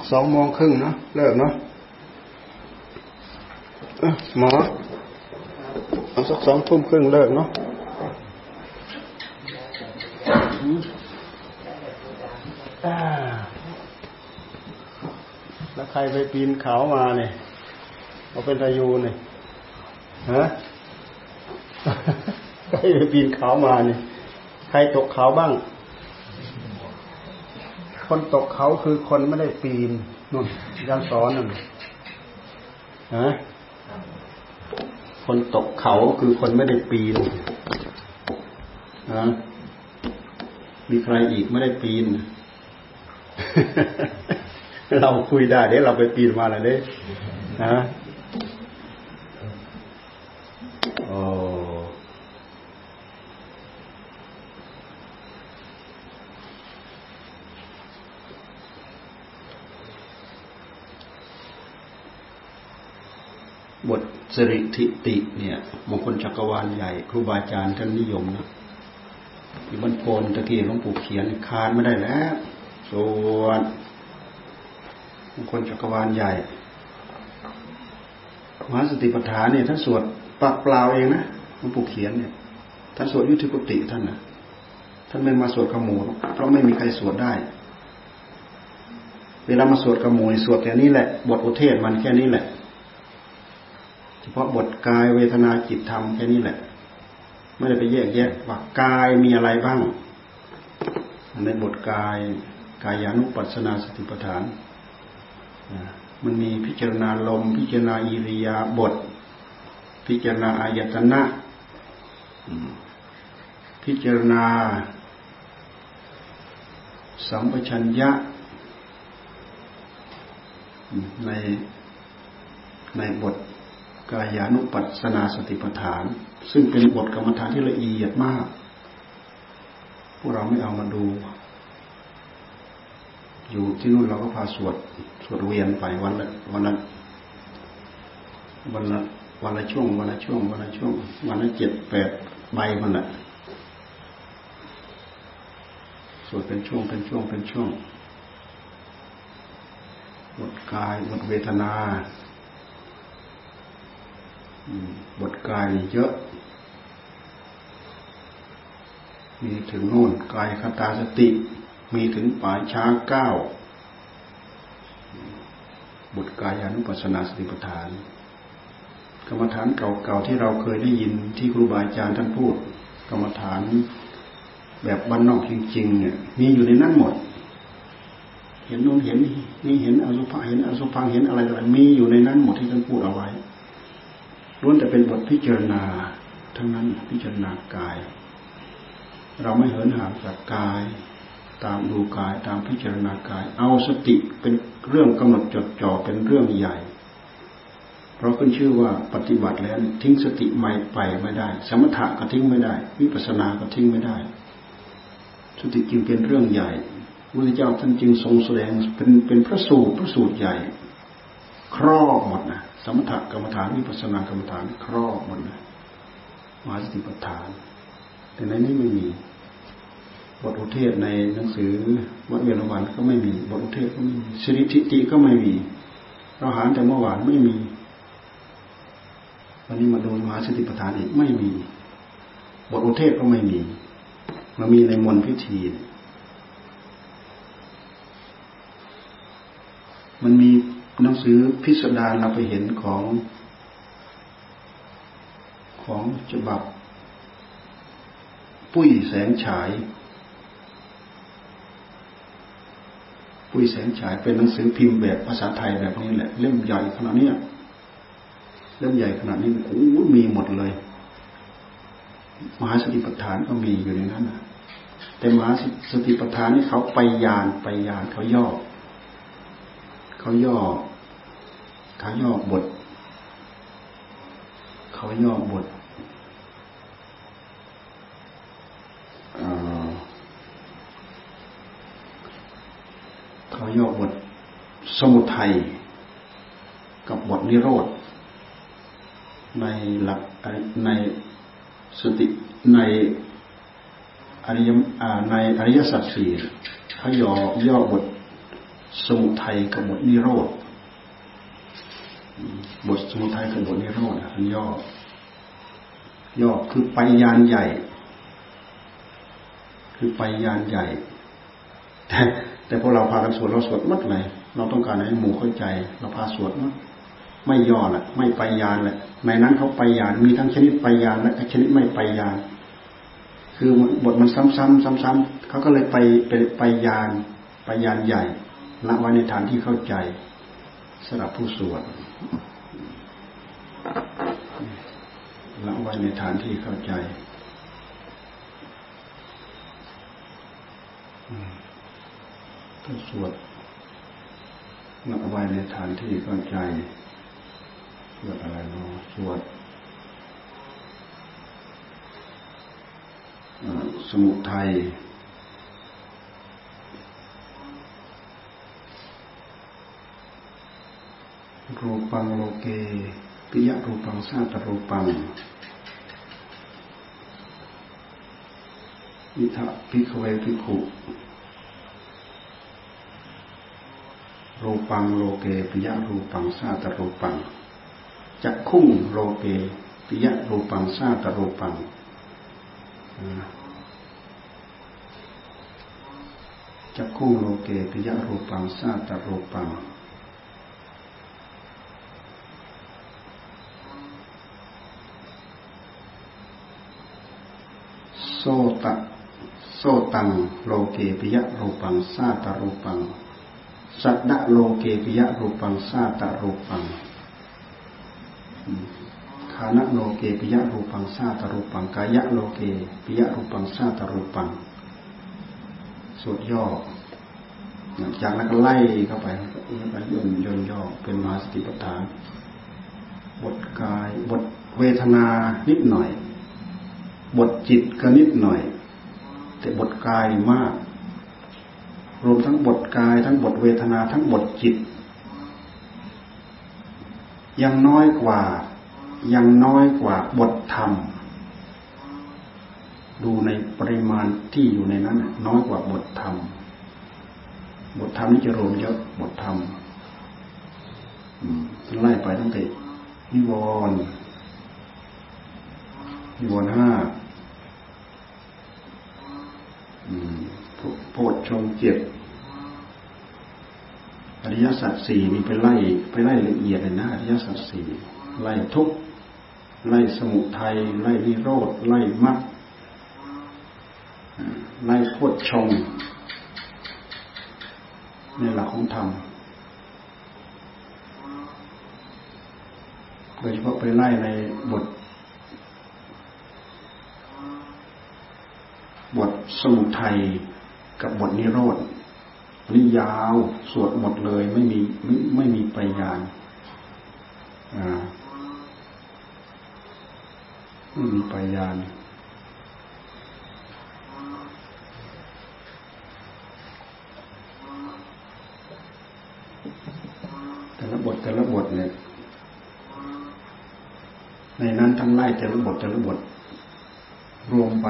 กสองโมงครึ่งเนาะเลิกเนาะหมอเอาสักสองทุ่มครึ่งเลิกเนาะแล้วใครไปปีนเขามาเนี่ยเอาเป็นตายูเนี่ยฮะใครไปปีนเขามาเนี่ยใครตกเขาบ้าง คนตกเขาคือคนไม่ได้ปีนนู่นยังสอนนั่นฮะคนตกเขาคือคนไม่ได้ปีนนะมีใครอีกไม่ได้ปีน เราคุยได้เดี๋ยวเราไปปีนมาเลยเด้นะโอ้บท สริธิติเนี่ยมงคลจักรวาลใหญ่ ครูบาอาจารย์ท่านนิยมนะที่บรรพนตะกี้หลวงปู่เขียนคานไม่ได้แล้วส่วนมงคลจักรวาลใหญ่มหาสติปัฏฐานเนี่ยท่านสวดปากเปล่าเองนะหลวงปู่เขียนเนี่ยท่านสวดยุทธิกุติท่านนะท่านไม่มาสวดขมูเพราะไม่มีใครสวดได้ เวลามาสวดขมูสวดแค่นี้แหละ บทอุเทศมันแค่นี้แหละ พาะบทกายเวทนาจิตธรรมแค่นี้แหละ ไม่ได้ไปแยกแยะว่ากายมีอะไรบ้าง ในบทกายกายานุปัสสนาสติปัฏฐานมันมีพิจารณาลม พิจารณาอิริยาบถพิจารณาอายตนะพิจารณา สัมปชัญญะ ในในบท กายานุปัสสนาสติปัฏฐาน ซึ่งเป็นบทกรรมฐานที่ละเอียดมาก พวกเราไม่เอามาดู อยู่ที่นู่นเราก็พาสวดสวดเวียนไปวันละวันละวันละวันละช่วงวันละช่วงวันละช่วงวันละเจ็ดแปดใบมันแหละสวดเป็นช่วงเป็นช่วงเป็นช่วงบทกายบทเวทนา บทกายเยอะ มีถึงโน่นกายคตาสติ มีถึงป่าช้าเก้าบทกายานุปัสสนาสติปัฏฐาน กรรมฐานเก่าๆที่เราเคยได้ยินที่ครูบาอาจารย์ท่านพูด กรรมฐานแบบบ้านนอกจริงๆเนี่ยมีอยู่ในนั้นหมด เห็นนู่นเห็นนี่เห็นอสุภะเห็นอสุภังเห็นอะไรอะไรมีอยู่ในนั้นหมดที่ท่านพูดเอาไว้ ล้วนแต่เป็นบทพิจารณา ทั้งนั้นพิจารณากาย เราไม่เหินห่างจากกาย ตามดูกายตามพิจารณากาย เอาสติเป็นเรื่องกำหนดจดจ่อเป็นเรื่องใหญ่ เพราะขึ้นชื่อว่าปฏิบัติแล้วทิ้งสติไม่ไปไม่ได้ สมถะก็ทิ้งไม่ได้ วิปัสสนาก็ทิ้งไม่ได้ สติจึงเป็นเรื่องใหญ่พระเจ้าท่านจึงทรงแสดงเป็นเป็นพระสูตรพระสูตรใหญ่ ครอบหมดนะ สมถกรรมฐานวิปัสสนากรรมฐานครอบหมดเลยมหาสติปัฏฐาน แต่ในนี้ไม่มี บทอุเทศในหนังสือวัดเวรวันก็ไม่มี บทอุเทศก็ไม่มีสิริทิติก็ไม่มี เราหารแต่เมื่อวานไม่มี วันนี้มาดูมหาสติปัฏฐานอีกไม่มี บทอุเทศก็ไม่มีมามีในมนพิธีมันมี หนังสือพิสดารเราไปเห็นของ ของฉบับ ปุ้ยแสงฉาย ปุ้ยแสงฉายเป็นหนังสือพิมพ์แบบภาษาไทยแบบนี้แหละ เล่มใหญ่ขนาดนี้เล่มใหญ่ขนาดนี้โอ้มีหมดเลย มหาสติปัฏฐานก็มีอยู่ในนั้นแต่มหาสติปัฏฐานนี่เขาไปยานไปยานเขาย่อ เขาย่อ เขาย่อบท เขาย่อบทเขาย่อบท สมุทัยกับบทนิโรธ ในหลักในสติในอริยในอริยสัจสี่เขาย่อย่อบทสมุทัยกับบทนิโรธ บทสมุทัยกับบทนิโรธอันย่อย่อคือไปยานใหญ่ คือไปยานใหญ่ แต่แต่พอเราพากันสวดเราสวดมัดเลยเราต้องการให้หมู่เข้าใจ เราพาสวดมัดไม่ย่อแหละไม่ไปยานแหละในนั้นเขาไปยานมีทั้งชนิดไปยานและชนิดไม่ไปยาน คือบทมันซ้ำๆซ้ำๆเขาก็เลยไปไปไปยานไปยานใหญ่ละไว้ในฐานที่เข้าใจสำหรับผู้สวด ละไว้ในฐานที่เข้าใจผู้สวดละไว้ในฐานที่เข้าใจ สวดอะไรเนาะสวดสมุทัยรูปังโลเก ปิยรูปังสาตรูปังอิทะพิกเวพิขุรูปังโลเกปิยรูปังสาตรูปังจักคุ้งโลเกปิยรูปังสาตรูปังจักคุ้งโลเกปิยรูปังสาตรูปังโซตะ โซตังโลเกปิยะรูปังซาตรูปัง สัตดะโลเกปิยะรูปังซาตรูปังคานะโลเกปิยะรูปังซาตรูปังกายะโลเกปิยะรูปังซาตรูปังสุดย่อจากนั้นก็ไล่เข้าไปไปย่นย่นย่อเป็นมาสติปัฏฐานบทกายบทเวทนานิดหน่อย บทจิตก็นิดหน่อย แต่บทกายมาก รวมทั้งบทกาย ทั้งบทเวทนาทั้งบทจิต ยังน้อยกว่า ยังน้อยกว่าบทธรรม ดูในปริมาณที่อยู่ในนั้น น้อยกว่าบทธรรม บทธรรมนี่จะรวมเยอะบทธรรมไล่ไปตั้งแต่นิวรณ์นิวรณ์ห้า โพชฌงเจ็ดอริยสัจสี่นี่ไปไล่ไปไล่ละเอียดเลยนะอริยสัจสี่ไล่ทุกไล่สมุทัยไล่นิโรธไล่มรรคไล่โพชฌงในหลักของธรรมโดยเฉพาะไปไล่ในบท บทสมุทัย กับบทนิโรธนี่ยาวสวดหมดเลยไม่มีไม่ไม่มีไปยานไม่มีไปยานแต่ละบทแต่ละบทเนี่ยในนั้นทั้งไล่แต่ละบทแต่ละบทรวมไป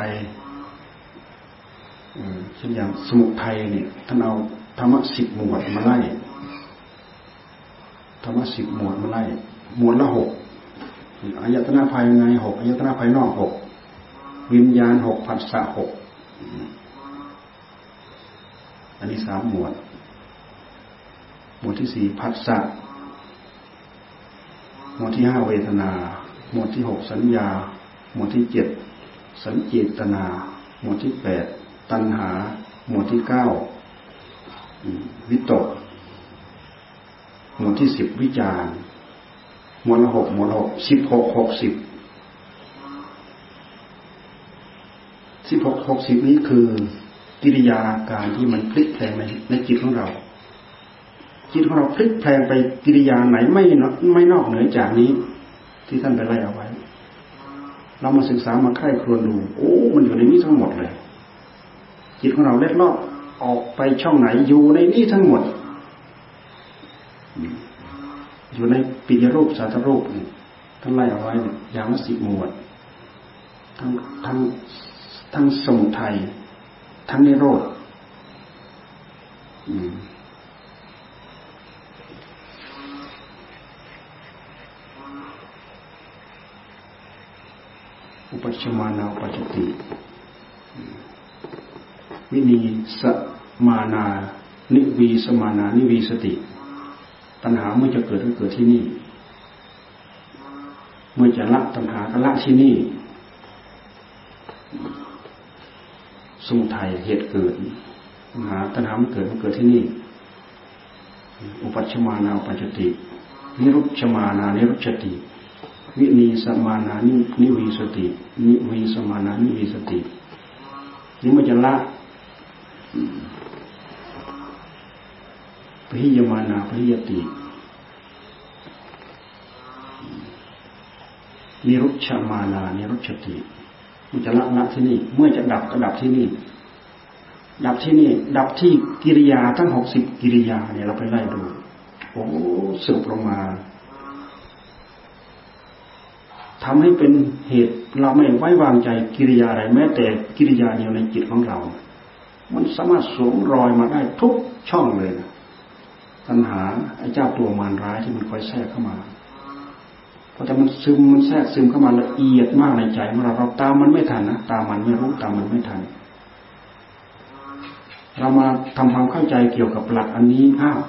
เช่นอย่างสมุทัยเนี่ยท่านเอาธรรมะสิบหมวดมาไล่ธรรมะสิบหมวดมาไล่หมวดละหกอายตนะภายในหกอายตนะภายนอกหกวิญญาณหกผัสสะหกอันนี้สามหมวด หมวดที่สี่ผัสสะหมวดที่ห้าเวทนา หมวดที่หกสัญญา หมวดที่เจ็ดสัญเจตนา หมวดที่แปด ตัณหา หมวดที่เก้าวิตก หมวดที่สิบวิจารหมวดละหกหมวดหกสิบหกหกสิบสิบหกหกสิบนี้คือกิริยาการที่มันพลิกแปลงในในจิตของเรา จิตของเราพลิกแปลงไปกิริยาไหนไม่ไม่นอกเหนือจากนี้ ที่ท่านไปไล่เอาไว้ เรามาศึกษามาไข้ครวนดู โอ้ มันอยู่ในนี้ทั้งหมดเลย จิตของเราเล็ดลอดออกไปช่องไหนอยู่ในนี่ทั้งหมด อยู่ในปิยรูปสาธรูปทั้งไล่เอาไว้อย่างสิบหมวด ทั้งทั้งทั้งสมุทัยทั้งนิโรธอุปชมานาอุปจติ วินีสมานา นิวีสมานา นิวีสติ ตัณหาเมื่อจะเกิดก็เกิดที่นี่ เมื่อจะละตัณหาก็ละที่นี่ สมุทัยเหตุเกิดตัณหาตัณหามันเกิดมันเกิดที่นี่ อุปัชมานาปัจจติ นิรุชมานา นิรุชติวินีสมานานินิวีสติ นิวีสมานานิวีสติ นี่มันจะละ พิยมานาพิยตินิรุชมานานิรุชติมันจะละละที่นี่ เมื่อจะดับก็ดับที่นี่ ดับที่นี่ ดับที่กิริยาทั้งหกสิบกิริยาเนี่ยเราไปไล่ดู โอ้สืบลงมาทำให้เป็นเหตุเราไม่ไว้วางใจกิริยาอะไรแม้แต่กิริยาเดียวในจิตของเรา มันสามารถสวมรอยมาได้ทุกช่องเลยนะตัณหาไอ้เจ้าตัวมารร้ายที่มันคอยแทรกเข้ามาพอแต่มันซึมมันแทรกซึมเข้ามาละเอียดมากในใจของเราเราตามมันไม่ทันนะตามมันไม่รู้ตามมันไม่ทัน เรามาทำความเข้าใจเกี่ยวกับหลักอันนี้อ้าว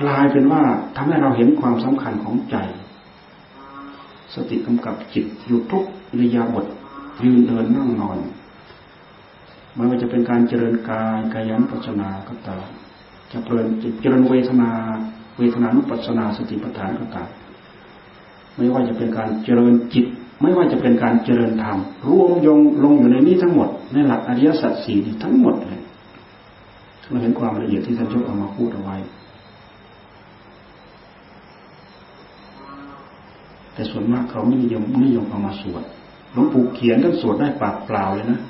กลายเป็นว่าทำให้เราเห็นความสำคัญของใจ สติกำกับจิตอยู่ทุกระยะบทยืนเดินนั่งนอน ม่ว่าจะเป็นการเจริญกายกายันปัจนาก็ตามจะเจริญเจริญเวทนาเวทนานุปัสนาสติปัฏฐานก็ตามไม่ว่าจะเป็นการเจริญจิต ไม่ว่าจะเป็นการเจริญธรรมรวมยงลงอยู่ในนี้ทั้งหมด ในหลักอริยสัจสี่ทั้งหมดเลยเราเห็นความละเอียดที่ท่านเจ้าเอามาพูดเอาไว้ แต่ส่วนมากเขาไม่นิยมนิยมเอามาสวดหลวงปู่เขียนท่านสวดได้ปากเปล่าเลยนะ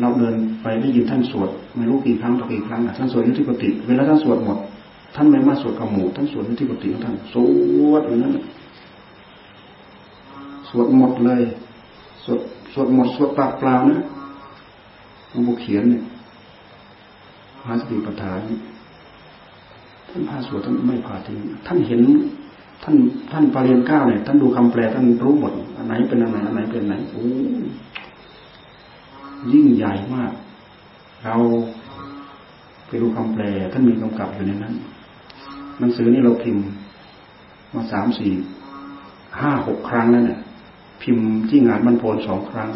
เราเดินไปได้ยินท่านสวดไม่รู้กี่ครั้งต่อกี่ครั้งท่านสวดยุติปติเวลาท่านสวดหมด ท่านไม่มาสวดกระหมูท่านสวดยุติปติของท่านสวดอย่างนั้นสวดหมดเลยสวดสวดหมดสวดปากเปล่านะหลวงปู่เขียนเนี่ยพระสติปัฏฐานท่านพาสวดท่านไม่พาทิ้งท่านเห็นท่านท่านปรริญญาเก้าเนี่ยท่านดูคำแปลท่านรู้หมดอันไหนเป็นอันไหนอันไหนเป็นไหนโอ้ ยิ่งใหญ่มาก เราไปดูคำแปลท่านมีกำกับอยู่ในนั้น หนังสือนี่เราพิมพ์ มาสามสี่ห้าหกครั้งแล้วเนี่ยพิมพ์ที่งานบรรพนสองครั้ง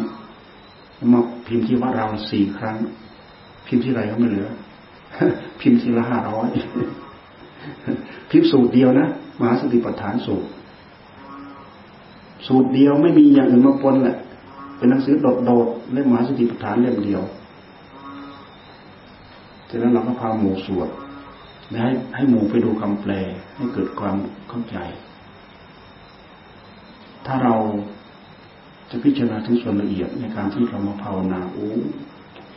มาพิมพ์ที่วัดเราสี่ครั้ง พิมพ์ที่ไรก็ไม่เหลือ พิมพ์ทีละห้าร้อยพิมพ์สูตรเดียวนะมหาสติปัฏฐานสูตร สูตรเดียวไม่มีอย่างอื่นมาปนแหละ เป็นหนังสือโดดๆเล่มมหาสติปัฏฐานเล่มเดียวจากนั้นเราก็พาหมู่สวดและให้ให้หมู่ไปดูคำแปลให้เกิดความเข้าใจ ถ้าเราจะพิจารณาถึงส่วนละเอียดในการที่เรามาภาวนาโอ้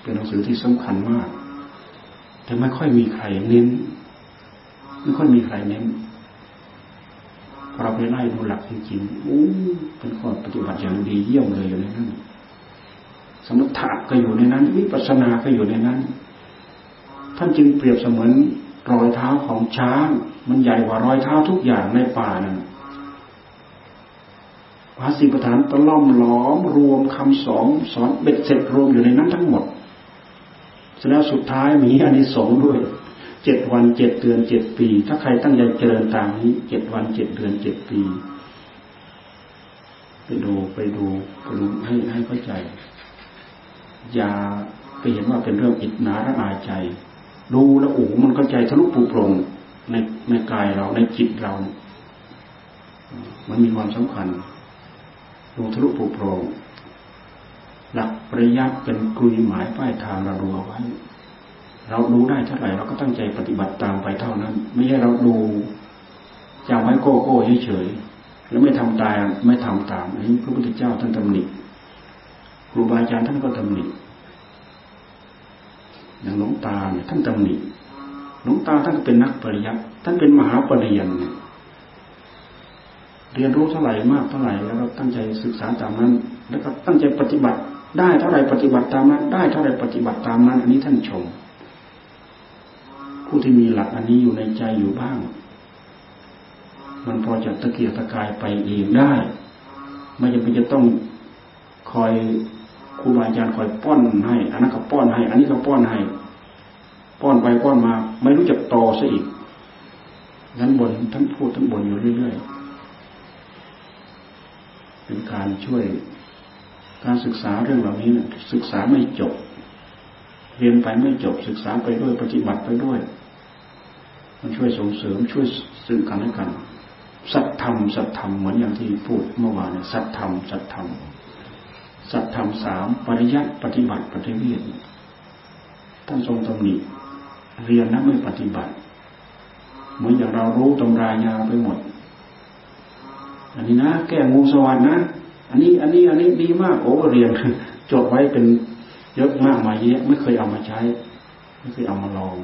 เป็นหนังสือที่สำคัญมาก แต่ไม่ค่อยมีใครเน้น ไม่ค่อยมีใครเน้น เราไปไล่ดูหลักจริงๆโอ้เป็นข้อปฏิบัติอย่างดีเยี่ยมเลยอยู่ในนั้นสมถะก็อยู่ในนั้น วิปัสสนาก็อยู่ในนั้น ท่านจึงเปรียบเสมือนรอยเท้าของช้าง มันใหญ่กว่ารอยเท้าทุกอย่างในป่านั้นภาษีประธานตะล่อมล้อมรวมคำสอนสอนเบ็ดเสร็จรวมอยู่ในนั้นทั้งหมดเสร็จแล้วสุดท้ายมีอานิสงส์ด้วย เจ็ดวันเจ็ดเดือนเจ็ดปี ถ้าใครตั้งใจเจริญตามนี้เจ็ดวันเจ็ดเดือนเจ็ดปี ไปดูไปดูไปดูให้ให้เข้าใจ อย่าไปเห็นว่าเป็นเรื่องอิจนาระอาใจ ดูแล้วโอ้มันเข้าใจทะลุปูโปรงในในกายเราในจิตเรา มันมีความสำคัญดูทะลุปูโปรงหลักปริยัติเป็นกลุยหมายป้ายทางเราดูเอาไว้ เราดูได้เท่าไหร่เราก็ตั้งใจปฏิบัติตามไปเท่านั้น ไม่ใช่เราดูจำไว้โก้โก้เฉยๆแล้วไม่ทำตามไม่ทำตามอันนี้พระพุทธเจ้าท่านตำหนิครูบาอาจารย์ท่านก็ตำหนิอย่างหลวงตาเนี่ยท่านตำหนิหลวงตาท่านเป็นนักปริยัติท่านเป็นมหาปริญญาเรียนรู้เท่าไหร่มากเท่าไหร่แล้วก็ตั้งใจศึกษาตามนั้น แล้วก็ตั้งใจปฏิบัติ ได้เท่าไหร่ปฏิบัติตามนั้น ได้เท่าไหร่ปฏิบัติตามนั้น อันนี้ท่านชม ผู้ที่มีหลักอันนี้อยู่ในใจอยู่บ้าง มันพอจะตะเกียกตะกายไปเองได้ ไม่จำเป็นจะต้องคอยครูบาอาจารย์คอยป้อนให้ อันนั้นก็ป้อนให้ อันนี้ก็ป้อนให้ ป้อนไปป้อนมา ไม่รู้จักต่อซะอีกงั้นบนทั้งพูดทั้งบนอยู่เรื่อยๆ เป็นการช่วยการศึกษาเรื่องเหล่านี้ศึกษาไม่จบ เรียนไปไม่จบศึกษาไปด้วยปฏิบัติไปด้วย มันช่วยส่งเสริมช่วยซึ่งกันและกันสัตธรรมสัตธรรมเหมือนอย่างที่พูดเมื่อวานเนี่ยสัตธรรมสัตธรรมสัตธรรมสามปริยัติปฏิบัติปฏิเวทท่านทรงตำหนิเรียนนะไม่ปฏิบัติ เหมือนอย่างเรารู้ตำรายาไปหมด อันนี้นะแก้งูสวรรค์นะอันนี้อันนี้อันนี้ดีมากโอ้เรียนจดไว้เป็นเยอะมากมาเยอะไม่เคยเอามาใช้ ไม่เคยเอามาลอง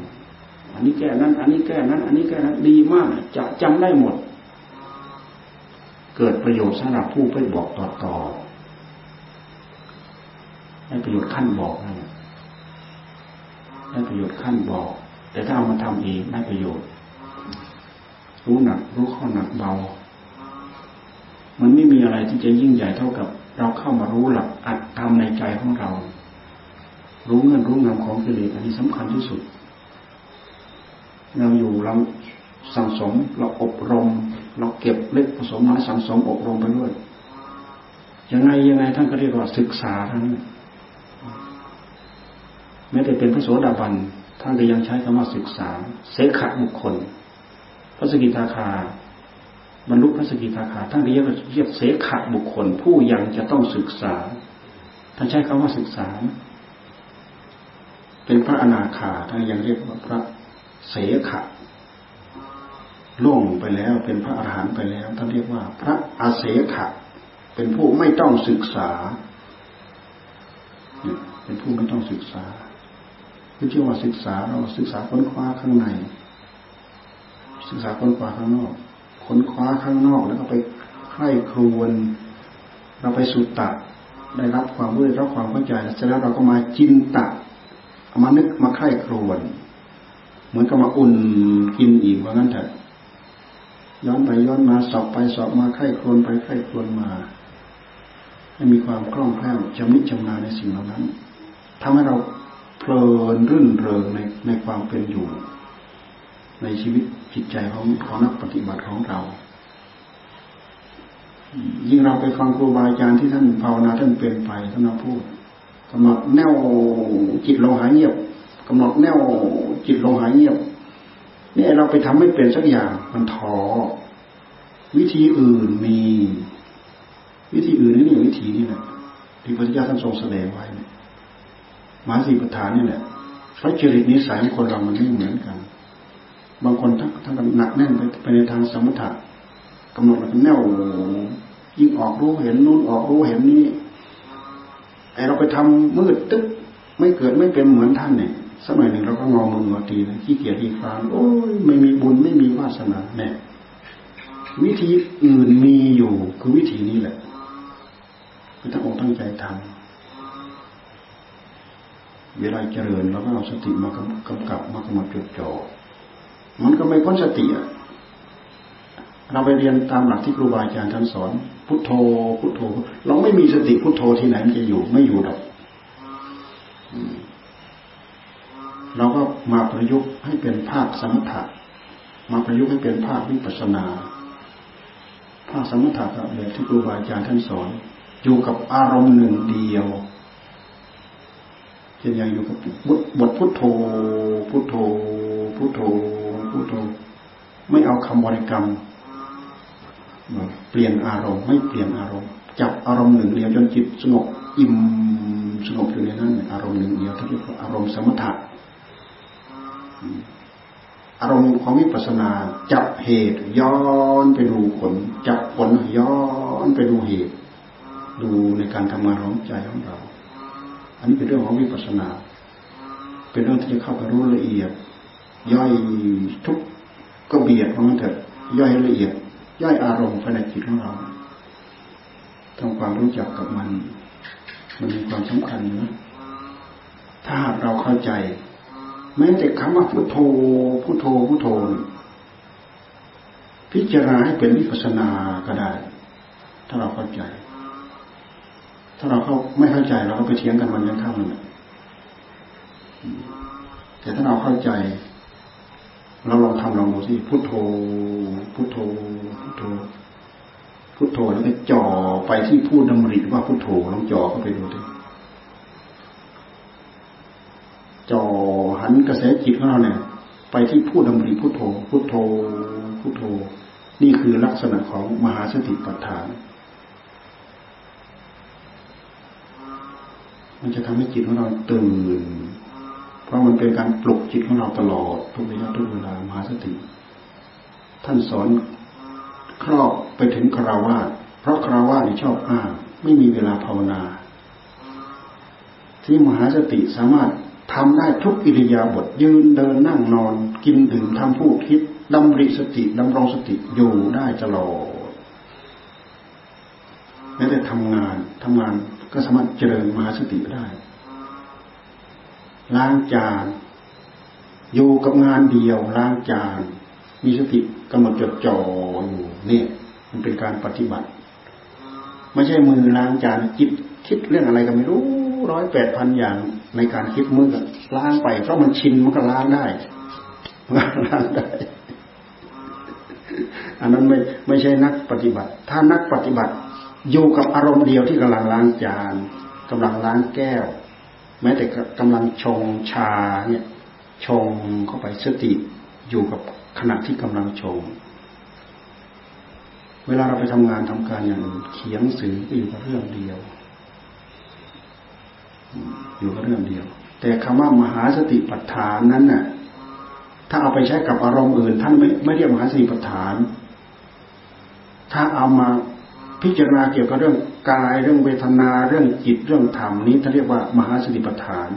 อันนี้แก้นั้น อันนี้แก้นั้น อันนี้แก้นั้นดีมากจะจำได้หมด เกิดประโยชน์สำหรับผู้ไปบอกต่อต่อได้ประโยชน์ขั้นบอกนั่นได้ประโยชน์ขั้นบอก แต่ถ้าเอามาทำเองได้ประโยชน์ รู้หนัก รู้ข้อหนักเบา มันไม่มีอะไรที่จะยิ่งใหญ่เท่ากับ เราเข้ามารู้หลักอัดทำในใจของเรา รู้เงื่อนรู้งำของกิเลสอันนี้สำคัญที่สุด เราอยู่เราสั่งสมเราอบรม เราเก็บเล็กผสมน้อยสั่งสมอบรมไปด้วยยังไงยังไงท่านก็เรียกว่าศึกษาทั้งนั้นแม้แต่เป็นพระโสดาบันท่านก็ยังใช้คำว่าศึกษาเสขะบุคคล พระสกิทาคาบรรลุพระสกิทาคาท่านเรียกเรียกเสขะบุคคล ผู้ยังจะต้องศึกษา ท่านใช้คำว่าศึกษา เป็นพระอนาคาท่านยังเรียกว่าพระ เสขะล่วงไปแล้วเป็นพระอรหันต์ไปแล้วท่านเรียกว่า พระอาเสขะเป็นผู้ไม่ต้องศึกษา เป็นผู้ไม่ต้องศึกษาคือชื่อว่าศึกษาเราศึกษาค้นคว้าข้างใน ศึกษาค้นคว้าข้างนอก ค้นคว้าข้างนอกแล้วก็ไปใคร่ครวนเราไปสุดตัดได้รับความรู้ได้รับความเข้าใจเสร็จแล้วเราก็มาจินตัดเอามานึกมาใคร่ครวน เหมือนกับมาอุ่นกินอีกว่างั้นเถอะย้อนไปย้อนมาสอบไปสอบมาไข้ครวนไปไข้ครวนมา ให้มีความคล่องแคล่วจำนิจำนาในสิ่งเหล่านั้นทำให้เราเพลินรื่นเริงในในความเป็นอยู่ ในชีวิตจิตใจของของนักปฏิบัติของเรา ยิ่งเราไปฟังครูบาอาจารย์ที่ท่านภาวนาท่านเป็นไปท่านมาพูดกำหนดแนวจิตลงหายเงียบ กำหนดแนวจิตลงหายเงียบนี่เราไปทำไม่เป็นสักอย่างมันท้อวิธีอื่นมี วิธีอื่นนี่นี่วิธีนี่แหละที่พระพุทธเจ้าท่านทรงแสดงไว้มาสีประธานนี่แหละเพราะจริตนิสัยของคนเรามันไม่เหมือนกัน บางคนทั้งทั้งหนักแน่นไปในทางสมถะกำหนดมันแน่วยิ่งออกรู้เห็นนู่นออกรู้เห็นนี่ไอเราไปทำมืดตึ๊บไม่เกิดไม่เป็นเหมือนท่านเนี่ย สมัยหนึ่งเราก็งอมืองอตีนะขี้เกียจขี้านโอ้ยไม่มีบุญไม่มีวาสนาเนี่ยวิธีอื่นมีอยู่คือวิธีนี้แหละคือตั้งอกตั้งใจทำเวลาเจริญเราก็เอาสติมากำกับมากำกับจดจ่อมันก็ไม่พ้นสติอะเราไปเรียนตามหลักที่ครูบาอาจารย์ท่านสอน พุทโธ พุทโธ เราไม่มีสติพุทโธที่ไหนมันจะอยู่ไม่อยู่หรอก เราก็มาประยุกต์ให้เป็นภาคสมถะมาประยุกต์ให้เป็นภาควิปัสนาภาคสมถะแบบที่ครูบาอาจารย์ท่านสอน อยู่กับอารมณ์หนึ่งเดียวเช่นอย่างอยู่กับบทพุทโธ พุทโธ พุทโธ พุทโธ ไม่เอาคำบริกรรม เปลี่ยนอารมณ์ ไม่เปลี่ยนอารมณ์ จับอารมณ์หนึ่งเดียวจนจิตสงบอิ่มสงบอยู่ในนั้นอารมณ์หนึ่งเดียวที่เรียกว่าอารมณ์สมถะ อารมณ์ของวิปัสสนาจับเหตุ ย้อนไปดูผล จับผลย้อนไปดูเหตุ ดูในการทำงานของใจของเรา อันนี้เป็นเรื่องของวิปัสสนา เป็นเรื่องที่จะเข้าไปรู้ละเอียด ย่อยทุกก็เบียดของมันเถอะย่อยละเอียด ย่อยอารมณ์ภายในจิตของเราทำความรู้จักกับมัน มันมีความสำคัญนะถ้าเราเข้าใจ แม้แต่คำว่าพุทโธพุทโธพุทโธพิจารณาให้เป็นวิปัสนาก็ได้ ถ้าเราเข้าใจ ถ้าเราเข้าไม่เข้าใจเราก็ไปเถียงกันวันยังค่ำเละแต่ถ้าเราเข้าใจ เราลองทำลองดูสิพุทโธ พุทโธ พุทโธ พุทโธแล้วก็จ่อไปที่พูดดำริว่าพุทโธลองจ่อเข้าไปดูดิจ่อ หันกระแสจิตของเราเนี่ย ไปที่พูดดำริพุทโธพุทโธพุทโธ นี่คือลักษณะของมหาสติปัฏฐาน มันจะทำให้จิตของเราตื่น เพราะมันเป็นการปลุกจิตของเราตลอดทุกระยะทุกเวลามหาสติ ท่านสอนครอบไปถึงคราวาสเพราะคราวาสชอบอ้างไม่มีเวลาภาวนาที่มหาสติสามารถ ทำได้ทุกอิริยาบถยืนเดินนั่งนอน กินดื่มทำพูดคิดดำริสติดำรงสติอยู่ได้ตลอดแม้แต่ทำงานทำงานก็สามารถเจริญมหาสติได้ล้างจานอยู่กับงานเดียวล้างจาน มีสติกำหนดจดจ่ออยู่เนี่ยมันเป็นการปฏิบัติ ไม่ใช่มือล้างจานจิตคิดเรื่องอะไรก็ไม่รู้ร้อยแปดพันอย่าง ในการคิดมือล้างไป เพราะมันชินมันก็ล้างได้ล้างได้อันนั้นไม่ไม่ใช่นักปฏิบัติ ถ้านักปฏิบัติ อยู่กับอารมณ์เดียวที่กำลังล้างจานกำลังล้างแก้ว แม้แต่กำลังชงชาเนี่ยชงเข้าไปสติอยู่กับขณะที่กำลังชง เวลาเราไปทำงานทำการอย่างเขียนสื่อก็อยู่กับเรื่องเดียว อยู่กับเรื่องเดียว แต่คำว่ามหาสติปัฏฐานนั้นน่ะ ถ้าเอาไปใช้กับอารมณ์อื่น ท่านไม่ไม่เรียกมหาสติปัฏฐาน ถ้าเอามาพิจารณาเกี่ยวกับเรื่องกายเรื่องเวทนาเรื่องจิตเรื่องธรรมนี้ท่านเรียกว่ามหาสติปัฏฐาน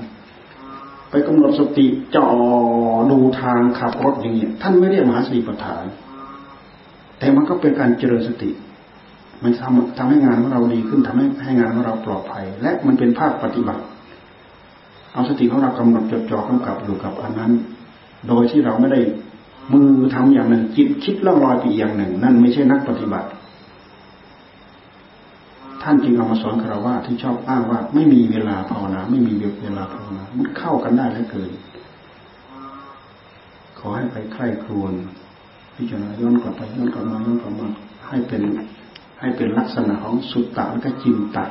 ไปกำหนดสติจ่อดูทางขับรถอย่างเงี้ยท่านไม่เรียกมหาสติปัฏฐาน แต่มันก็เป็นการเจริญสติ มันทำทำให้งานของเราดีขึ้นทำให้ให้งานของเราปลอดภัย และมันเป็นภาคปฏิบัติ เอาสติของเรากำหนดจดจ่อกำกับอยู่กับอันนั้น โดยที่เราไม่ได้มือทำอย่างหนึ่งจิตคิดล่องลอยไปอย่างหนึ่ง นั่นไม่ใช่นักปฏิบัติ ท่านจึงเอามาสอนคารวะที่ชอบอ้างว่า ไม่มีเวลาภาวนา ไม่มีเวลาภาวนามันเข้ากันได้แล้วเกินขอให้ไปใคร่ครวญพิจารณาย้อนกลับไปย้อนกลับมาย้อนกลับมาให้เป็น ให้เป็นลักษณะของสุตตะและก็จินตะ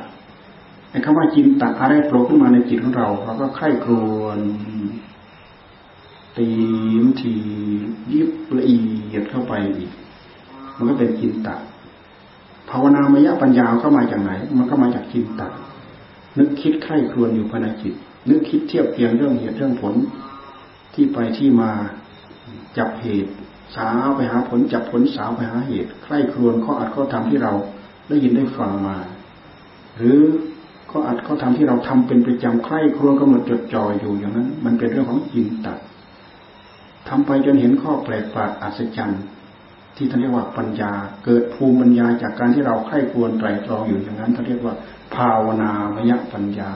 ไอ้คำว่าจินตะอะไรโผล่ขึ้นมาในจิตของเราเราก็ใคร่ครวญตีมทียิบละเอียดเข้าไปอีก มันก็เป็นจินตะภาวนามยปัญญาเข้ามาจากไหน มันก็มาจากจินตะนึกคิดใคร่ครวญอยู่ภายในจิต นึกคิดเทียบเทียงเรื่องเหตุเรื่องผล ที่ไปที่มาจับเหตุ สาวไปหาผลจับผลสาวไปหาเหตุ ใคร่ครวญข้ออัดข้อทำที่เราได้ยินได้ฟังมา หรือข้ออัดข้อทำที่เราทำเป็นประจำใคร่ครวญกำหนดจดจ่ออยู่อย่างนั้น มันเป็นเรื่องของจินตะทำไปจนเห็นข้อแปลกประหลาดอัศจรรย์ที่ท่านเรียกว่าปัญญา เกิดภูมิปัญญาจากการที่เราไข้ควรไตรตรองอยู่อย่างนั้นท่านเรียกว่า ภาวนามยปัญญา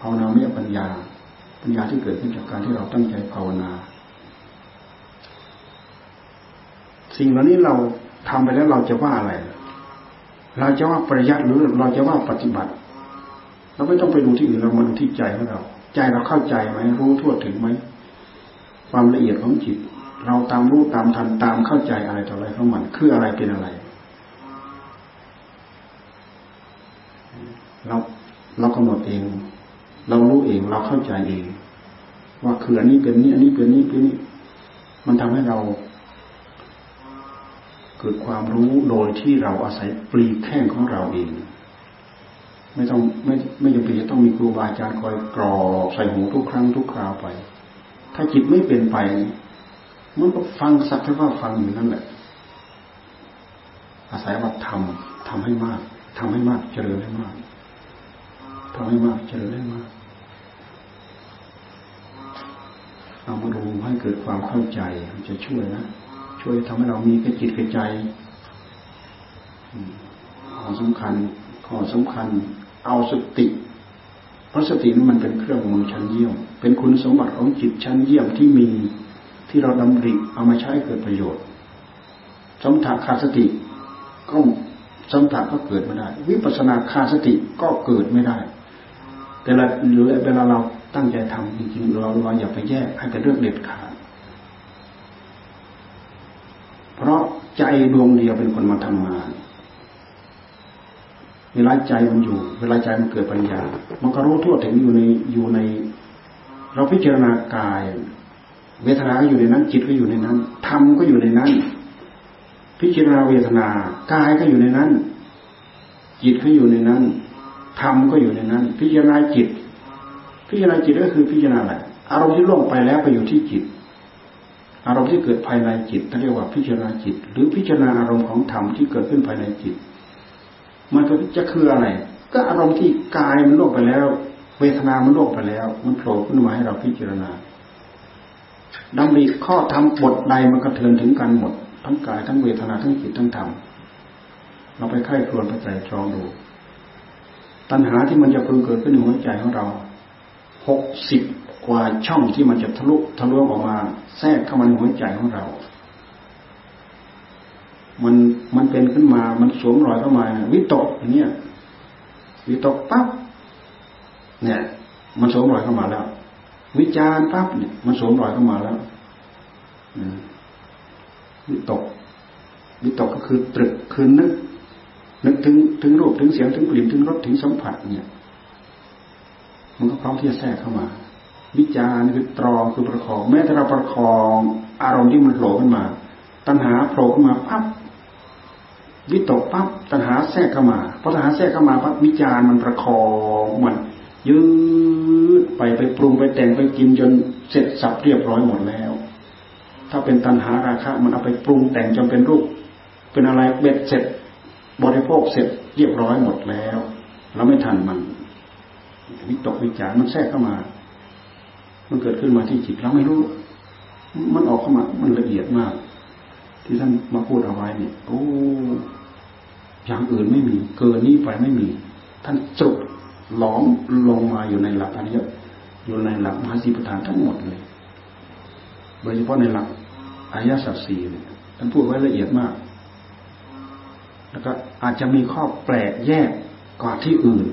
ภาวนามยปัญญา ปัญญาที่เกิดขึ้นจากการที่เราตั้งใจภาวนา สิ่งเหล่านี้เราทำไปแล้วเราจะว่าอะไร เราจะว่าประยัดหรือเราจะว่าปฏิบัติ เราไม่ต้องไปดูที่อื่นเรามาดูที่ใจของเรา ใจเราเข้าใจไหมรู้ทั่วถึงไหมความละเอียดของจิต เราตามรู้ตามทันตามเข้าใจอะไรต่ออะไรของมันคืออะไรเป็นอะไร เราเรากำหนดเอง เรารู้เองเราเข้าใจเอง ว่าคืออันนี้เป็นนี้อันนี้เป็นนี้เป็นนี้ มันทำให้เรา เกิดความรู้โดยที่เราอาศัยปลีแข้งของเราเอง ไม่ต้องไม่ไม่จำเป็นจะต้องมีครูบาอาจารย์คอยกรอกใส่หูทุกครั้งทุกคราวไป ถ้าจิตไม่เป็นไปมันก็ฟังสักแค่ว่าฟังอยู่นั่นแหละ อาศัยว่าทำทำให้มากทำให้มากเจริญให้มากทำให้มากเจริญให้มากเอามาดูให้เกิดความเข้าใจมันจะช่วยนะ ช่วยทำให้เรามีกระจิตกระใจข้อสำคัญข้อสำคัญ เอาสติ เพราะสตินั้นมันเป็นเครื่องมือชั้นเยี่ยม เป็นคุณสมบัติของจิตชั้นเยี่ยมที่มีที่เราดำริเอามาใช้เกิดประโยชน์ สมถะขาดสติก็สมถะก็เกิดไม่ได้ วิปัสสนาขาดสติก็เกิดไม่ได้ แต่ละเวลาเราตั้งใจทำจริงๆเราเราอย่าไปแยกให้เป็นเรื่องเด็ดขาด เพราะ ใจดวงเดียวเป็นคนมาทำงาน เวลาใจมันอยู่ เวลาใจมันเกิดปัญญา มันก็รู้ทั่วถึงอยู่ในอยู่ใน เราพิจารณากาย เวทนาก็อยู่ในนั้น จิตก็อยู่ในนั้นธรรมก็อยู่ในนั้น พิจารณาเวทนากายก็อยู่ในนั้น จิตก็อยู่ในนั้นธรรมก็อยู่ในนั้น พิจารณาจิต พิจารณาจิตก็คือพิจารณาอะไรอารมณ์ที่ล่วงไปแล้วไปอยู่ที่จิต อารมณ์ที่เกิดภายในจิตเรียกว่าพิจารณาจิต หรือพิจารณาอารมณ์ของธรรมที่เกิดขึ้นภายในจิต มันก็จะคืออะไร ก็อารมณ์ที่กายมันล่วงไปแล้ว เวทนามันล่วงไปแล้ว มันโผล่ขึ้นมาให้เราพิจารณาดำริข้อธรรมบทใดมันกระเทือนถึงกันหมด ทั้งกายทั้งเวทนาทั้งจิตทั้งธรรมเราไปไข้ครวนไปใจตรองดู ตัณหาที่มันจะพึงเกิดขึ้นในหัวใจของเราหกสิบ กว่าช่องที่มันจะทะลุทะลวงออกมา แทรกเข้ามาในหัวใจของเรา มันมันเป็นขึ้นมา มันสวมรอยเข้ามาวิตกอย่างเงี้ยวิตกปั๊บเนี่ย มันสวมรอยเข้ามาแล้ว วิจารปั๊บเนี่ยมันสวมรอยเข้ามาแล้ววิตกวิตกก็คือตรึกคือนึกนึกถึงถึงรูปถึงเสียงถึงกลิ่นถึงรสถึงสัมผัสเนี่ย มันก็พร้อมที่จะแทรกเข้ามา วิจารคือตรองคือประคอง แม้แต่เราประคองอารมณ์ที่มันโผล่ขึ้นมา ตัณหาโผล่ขึ้นมาปั๊บวิตกปั๊บตัณหาแทรกเข้ามาพอตัณหาแทรกเข้ามาปั๊บวิจารมันประคองมันยืดไปไปปรุงไปแต่งไปกินจนเสร็จสับเรียบร้อยหมดแล้ว ถ้าเป็นตัณหาราคะ มันเอาไปปรุงแต่งจนเป็นรูป เป็นอะไรเบ็ดเสร็จ บริโภคเสร็จเรียบร้อยหมดแล้ว เราไม่ทันมันวิตกวิจารมันแทรกเข้ามา มันเกิดขึ้นมาที่จิตเราไม่รู้ มันออกเข้ามา มันละเอียดมาก ที่ท่านมาพูดเอาไว้เนี่ยโอ้อย่างอื่นไม่มี เกินนี้ไปไม่มี ท่านสรุปล้อมลงมาอยู่ในหลักอริยอยู่ในหลักมหาสีประธานทั้งหมดเลยโดยเฉพาะในหลักอริยสัจสี่เนี่ยท่านพูดไว้ละเอียดมาก แล้วก็อาจจะมีข้อแปลกแยกกว่าที่อื่น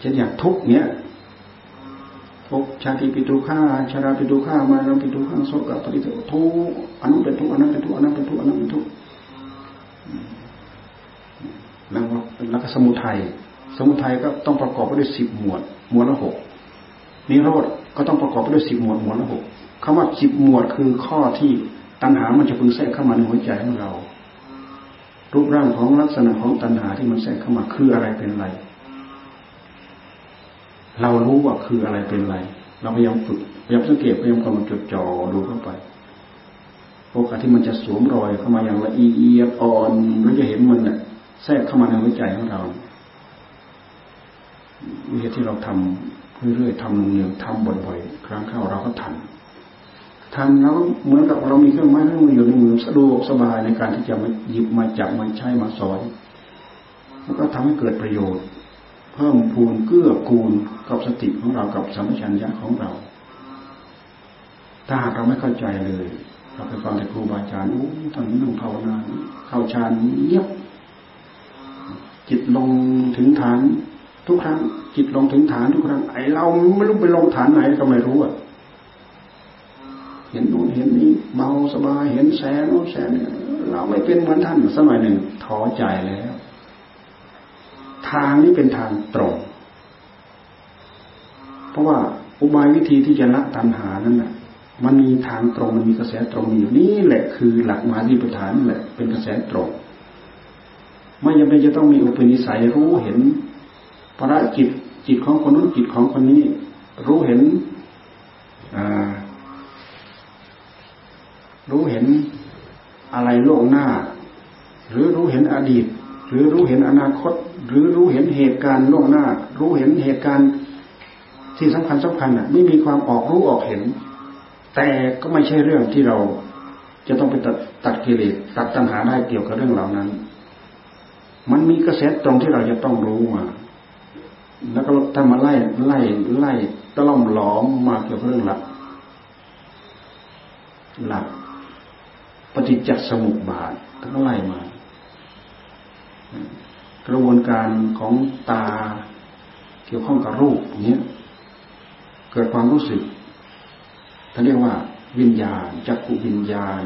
เช่นอย่างทุกเนี้ย ทุกชาติปิตุข้าชาราปิตุข้ามาราปิตุข้าโสกปริโตทุกอันนั้นเป็นทุกอันนั้นเป็นทุกอันนั้นเป็นทุกอันนั้นเป็นทุกแล้วแล้วก็สมุทัยสมุทัยก็ต้องประกอบไปด้วยสิบหมวด หมวดละหกนิโรธก็ต้องประกอบไปด้วยสิบหมวดหมวดละหกคำว่าสิบหมวดคือข้อที่ตัณหามันจะพึงแทรกเข้ามาในหัวใจของเรา รูปร่างของลักษณะของตัณหาที่มันแทรกเข้ามาคืออะไรเป็นอะไร เรารู้ว่าคืออะไรเป็นอะไร เราพยายามฝึกพยายามสังเกตพยายามกำลังจดจ่อดูเข้าไปโอกาสที่มันจะสวมรอยเข้ามาอย่างละเอียดอ่อนเราจะเห็นมันเนี่ยแทรกเข้ามาในหัวใจของเราวิธีที่เราทำเรื่อยๆทำเนืองทำบ่อยๆ ครั้งเข้าเราก็ทันทำแล้วเหมือนกับเรามีเครื่องไม้เครื่องมืออยู่ในมือสะดวกสบายในการที่จะมาหยิบมาจับมาใช้มาสอนแล้วก็ทำให้เกิดประโยชน์ เพิ่มพูนเกื้อกูล กับสติของเรากับสัมชัญญะของเรา ถ้าหากเราไม่เข้าใจเลย เราไปฟังแต่ครูบาอาจารย์โอ้ตอนนี้ต้องภาวนาเข้าฌานเงียบจิตลงถึงฐาน ทุกครั้ง จิตลงถึงฐานทุกครั้งไอเราไม่รู้ไปลงฐานไหนก็ไม่รู้อะเห็นนู่นเห็นนี้เบาสบายเห็นแสงโน้นแสงเนี่ยเราไม่เป็นเหมือนท่านสมัยหนึ่งท้อใจแล้ว ทางนี้เป็นทางตรง อุบายวิธีที่จะละตัณหานั้นน่ะมันมีทางตรงมันมีกระแสตรงอยู่นี่แหละคือหลักมาที่ประธานนี่แหละเป็นกระแสตรง ไม่จำเป็นจะต้องมีอุปนิสัยรู้เห็นพระจิตจิตของคนนู้นจิตของคนนี้ รู้เห็นรู้เห็นอะไรโลกหน้า หรือรู้เห็นอดีต หรือรู้เห็นอนาคต หรือรู้เห็นเหตุการณ์โล่วงหน้า รู้เห็นเหตุการณ์ ที่สำคัญสำคัญอะไม่มีความออกรู้ออกเห็น แต่ก็ไม่ใช่เรื่องที่เราจะต้องไปตัดตัดกิเลสตัดตัณหาได้เกี่ยวกับเรื่องเหล่านั้น มันมีกระแสตรงที่เราจะต้องรู้มาแล้วก็ถ้ามาไล่ไล่ไล่ตะล่อมหลอมมาเกี่ยวกับเรื่องหลัก หลักปฏิจจสมุปบาทก็ไล่มา กระบวนการของตาเกี่ยวข้องกับรูปเนี้ย เกิดความรู้สึกท่านเรียกว่าวิญญาณจักขุวิญญาณ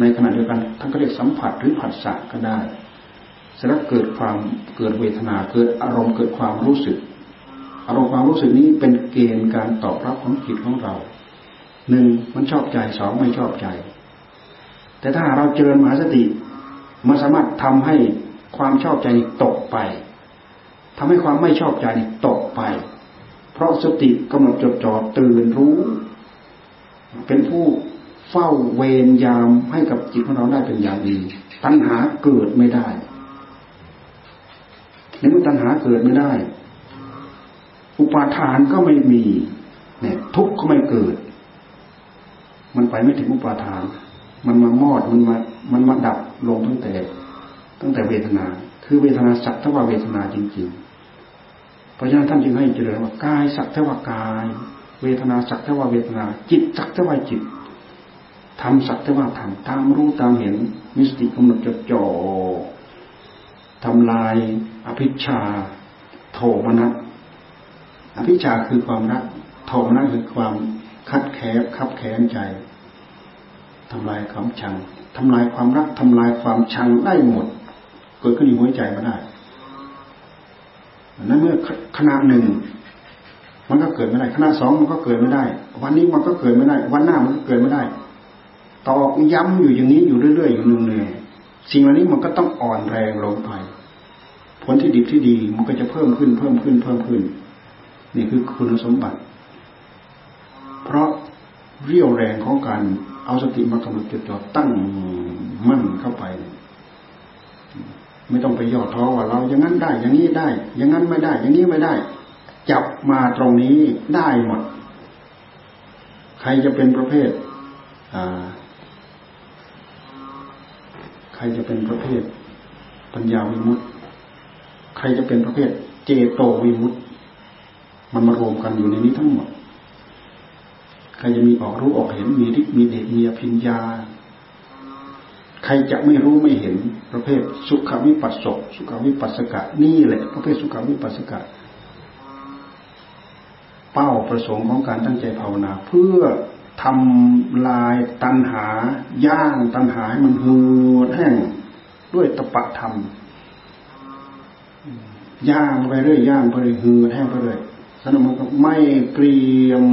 ในขณะเดียวกันท่านก็เรียกสัมผัสหรือผัสสะก็ได้สำหรับเกิดความเกิดเวทนาเกิดอารมณ์เกิดความรู้สึก อารมณ์ความรู้สึกนี้เป็นเกณฑ์การตอบรับของจิตของเราหนึ่งมันชอบใจสองไม่ชอบใจ แต่ถ้าเราเจริญมหาสติมันสามารถทำให้ความชอบใจตกไปทำให้ความไม่ชอบใจตกไป เพราะสติกำหนดจดจ่อตื่นรู้ เป็นผู้เฝ้าเวรยามให้กับจิตของเราได้เป็นอย่างดี ตัณหาเกิดไม่ได้ในเมื่อตัณหาเกิดไม่ได้ อุปาทานก็ไม่มี เนี่ย ทุกข์ก็ไม่เกิด มันไปไม่ถึงอุปาทาน มันมามอดมันมา มันมาดับลงตั้งแต่ ตั้งแต่เวทนา คือเวทนาสักทว่าเวทนาจริง ๆ เพราะฉะนั้นท่านจึงให้เจริญว่ากายสักเทว่ากาย เวทนาสักเทว่าเวทนา จิตสักเทว่าจิตทำสักเทว่าทำตามรู้ตามเห็นมิสติกำหนดจดจ่อทำลายอภิชาโทมนัสอภิชาคือความรักโทมนัสคือความคัดแค้คับแค้นใจทำลายความชังทำลายความรักทำลายความชังได้หมด เกิดขึ้นในหัวใจมาได้ นั้นเมื่อขณะหนึ่ง มันก็เกิดไม่ได้ขณะสองมันก็เกิดไม่ได้ วันนี้มันก็เกิดไม่ได้ วันหน้ามันก็เกิดไม่ได้ตอกย้ำอยู่อย่างนี้อยู่เรื่อยๆอยู่เนืองๆสิ่งเหล่านี้มันก็ต้องอ่อนแรงลงไปผลที่ดีที่ดีมันก็จะเพิ่มขึ้นเพิ่มขึ้นเพิ่มขึ้น นี่คือคุณสมบัติ เพราะเรี่ยวแรงของการเอาสติมากำหนดจดจ่อตั้งมั่นเข้าไป ไม่ต้องไปย่อท้อว่าเราอย่างนั้นได้อย่างนี้ได้ อย่างนั้นไม่ได้ อย่างนี้ไม่ได้ จับมาตรงนี้ได้หมด ใครจะเป็นประเภทใครจะเป็นประเภท ปัญญาวิมุตติ ใครจะเป็นประเภท เจโตวิมุตติ มันมารวมกันอยู่ในนี้ทั้งหมด ใครจะมีออกรู้ออกเห็นมีฤทธิ์มีเดชมีอภิญญา ใครจะไม่รู้ไม่เห็น ประเภทสุขวิปัสสกสุขวิปัสสกะนี่แหละ ประเภทสุขวิปัสสกะ เป้าประสงค์ของการตั้งใจภาวนา เพื่อทำลายตัณหา ย่างตัณหาให้มันเหือดแห้งด้วยตปะธรรมย่างไปเรื่อยย่างไปเรื่อยหือแห้งไปเรื่อยสนุกมันก็ไม่เกรียม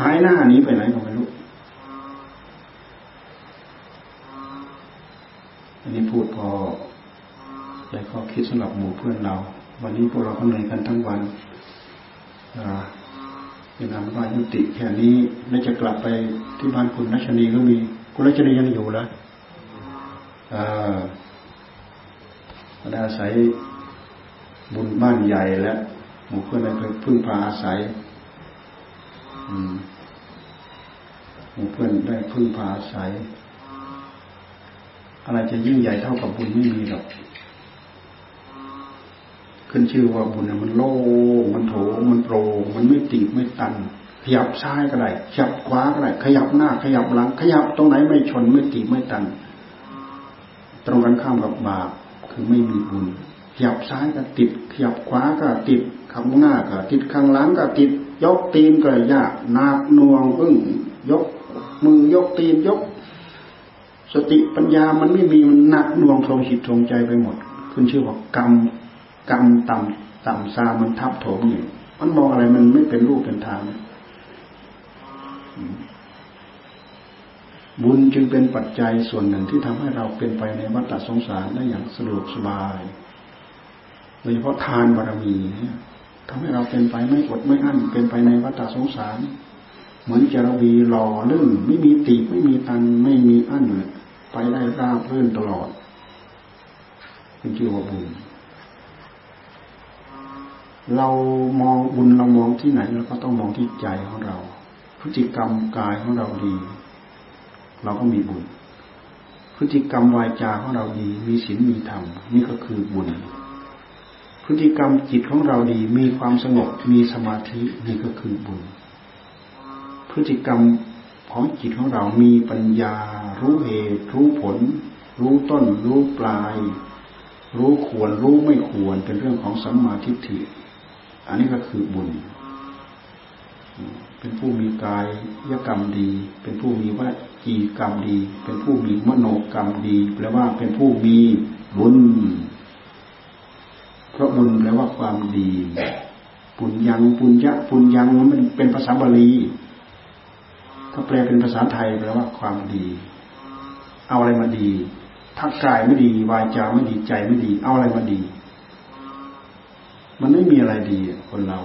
หายหน้านี้ไปไหนก็ไม่รู้อันนี้ พูดพอได้ข้อคิดสำหรับหมู่เพื่อนเรา วันนี้พวกเราก็เหนื่อยกันทั้งวันเป็นอันว่ายุติแค่นี้แล้วจะกลับไปที่บ้านคุณรัชนีก็มี คุณรัชนียังอยู่ล้วอ่าได้อาศัยบุญบ้านใหญ่แล้วหมู่เพื่อนได้พึ่งพาอาศัยหมู่เพื่อนได้พึ่งพาอาศัย อะไรจะยิ่งใหญ่เท่ากับบุญไม่มีหรอกขึ้นชื่อว่าบุญมันโล่มันโถมันโปร่งมันไม่ตีบไม่ตัน ขยับซ้ายก็ได้ขยับขวาก็ได้ขยับหน้า ขยับหลัง ขยับตรงไหนไม่ชนไม่ตีบไม่ตัน ตรงกันข้ามกับบาปคือไม่มีบุญขยับซ้ายก็ติดขยับขวาก็ติดข้างหน้าก็ติดข้างหลังก็ติด ยกตีนก็ยากนักน่วงอึ้งยกมือยกตีนยก สติปัญญามันไม่มีมันหนักน่วงทรงจิตทรงใจไปหมด ขึ้นชื่อว่ากรรมกรรมต่ำต่ำซามันทับถมอยู่มันมองอะไรมันไม่เป็นรูปเป็นทางบุญจึงเป็นปัจจัยส่วนหนึ่งที่ทำให้เราเป็นไปในวัฏสงสารได้อย่างสะดวกสบายโดยเฉพาะทานบารมีเนี่ยทำให้เราเป็นไปไม่อดไม่อั้นเป็นไปในวัฏสงสาร เหมือนจารวีหล่อลื่นไม่มีตีไม่มีตันไม่มีอั้นเลย ไปได้ราบรื่นตลอดเป็นชื่อว่าบุญ เรามองบุญเรามองที่ไหนเราก็ต้องมองที่ใจของเรา พฤติกรรมกายของเราดี เราก็มีบุญ พฤติกรรมวายจาของเราดี มีศีลมีธรรมนี่ก็คือบุญ พฤติกรรมจิตของเราดี มีความสงบมีสมาธินี่ก็คือบุญ พฤติกรรม ของจิตของเรามีปัญญา รู้เหตุ รู้ผล รู้ต้น รู้ปลาย รู้ควร รู้ไม่ควร เป็นเรื่องของสัมมาทิฏฐิ อันนี้ก็คือบุญ เป็นผู้มีกายยกรรมดี เป็นผู้มีวจีกรรมดี เป็นผู้มีมโนกรรมดี แปลว่าเป็นผู้มีบุญ เพราะบุญแปลว่าความดี ปุญญังปุญญะปุญญังมันเป็นภาษาบาลี ถ้าแปลเป็นภาษาไทยแปลว่าความดี เอาอะไรมาดีถ้ากายไม่ดี วาจาไม่ดีใจไม่ดี เอาอะไรมาดี มันไม่มีอะไรดีคนเรา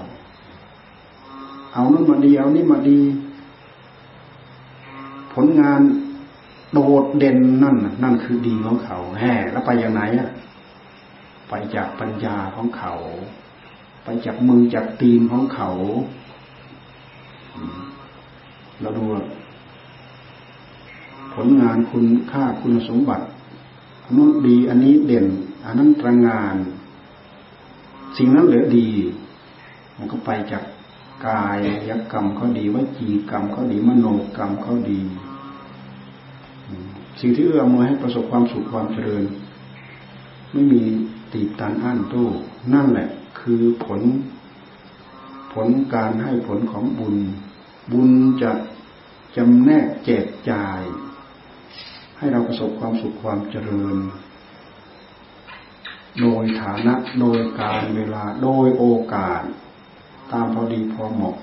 เอานั่นมาดีเอานี่มาดี ผลงานโดดเด่นนั่นนั่นคือดีของเขาแห่แล้วไปอย่างไหนอะไปจากปัญญาของเขา ไปจับมือจับตีนของเขา เราดูผลงานคุณค่าคุณสมบัติอันนู้นดีอันนี้เด่น อันนั้นตรงาน สิ่งนั้นเหลือดี มันก็ไปจากกายยกรรมเขาดีวจีกรรมเขาดีมโนกรรมเขาดี สิ่งที่เอื้อมมือให้ประสบความสุขความเจริญ ไม่มีตีบตันอั้นตู้นั่นแหละ คือผล ผลการให้ผลของบุญ บุญจะจำแนกแจกจ่าย ให้เราประสบความสุขความเจริญ โดยฐานะโดยการเวลาโดยโอกาส ตามพอดีพอเหมาะ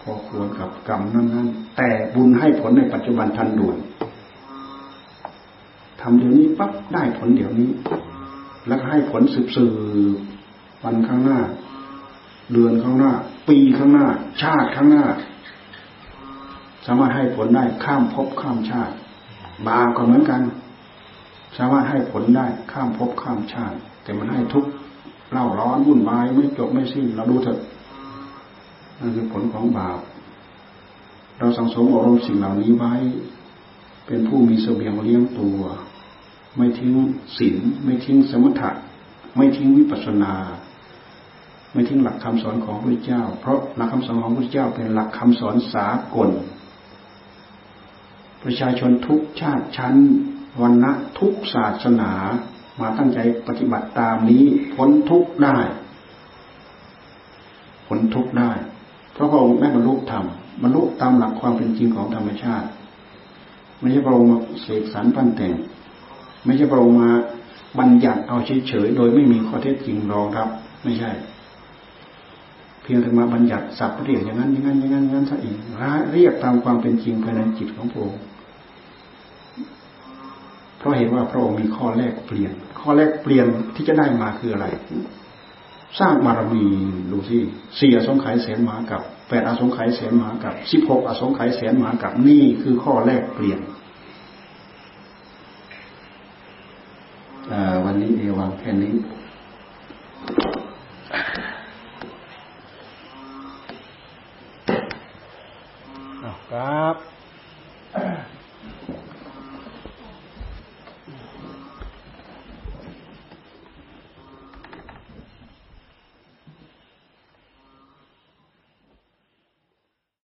พอควรกับกรรมนั้นๆแต่บุญให้ผลในปัจจุบันทันด่วนทำเดี๋ยวนี้ปั๊บได้ผลเดี๋ยวนี้ แล้วให้ผลสืบสืบวันข้างหน้า เดือนข้างหน้า ปีข้างหน้า ชาติข้างหน้า สามารถให้ผลได้ข้ามภพข้ามชาติ บาปก็เหมือนกัน สามารถให้ผลได้ข้ามภพข้ามชาติ แต่มันให้ทุกเล่าร้อนวุ่นวายไม่จบไม่สิ้นเราดูเถอะนั่นคือผลของบาปเราสังสมอารมณ์สิ่งเหล่านี้ไว้ เป็นผู้มีเสบียงเลี้ยงตัว ไม่ทิ้งศีลไม่ทิ้งสมถะไม่ทิ้งวิปัสสนา ไม่ทิ้งหลักคำสอนของพระเจ้า เพราะหลักคำสอนของพระเจ้าเป็นหลักคำสอนสากล ประชาชนทุกชาติชั้นวันณะทุกศาสนา มาตั้งใจปฏิบัติตามนี้พ้นทุกได้พ้นทุกได้ เพราะพระองค์ได้บรรลุธรรมบรรลุตามหลักความเป็นจริงของธรรมชาติ ไม่ใช่พระองค์มาเสกสรรปั้นแต่ง ไม่ใช่พระองค์มาบัญญัติเอาเฉยๆโดยไม่มีข้อเท็จจริงรองรับ ไม่ใช่ เพียงแต่มาบัญญัติสับเรียกอย่างนั้นอย่างนั้นอย่างนั้นอย่างนั้นซะเองเรียกตามความเป็นจริงภายในจิตของพระองค์ เพราะเห็นว่าพระองค์มีข้อแรกเปลี่ยน ข้อแรกเปลี่ยนที่จะได้มาคืออะไร สร้างบารมีดูสิสี่อสงไขยแสนมากับแปดอสงไขยแสนมากับสิบหกอสงไขยแสนมากับนี่คือข้อแรกเปลี่ยนวันนี้เอวังแค่นี้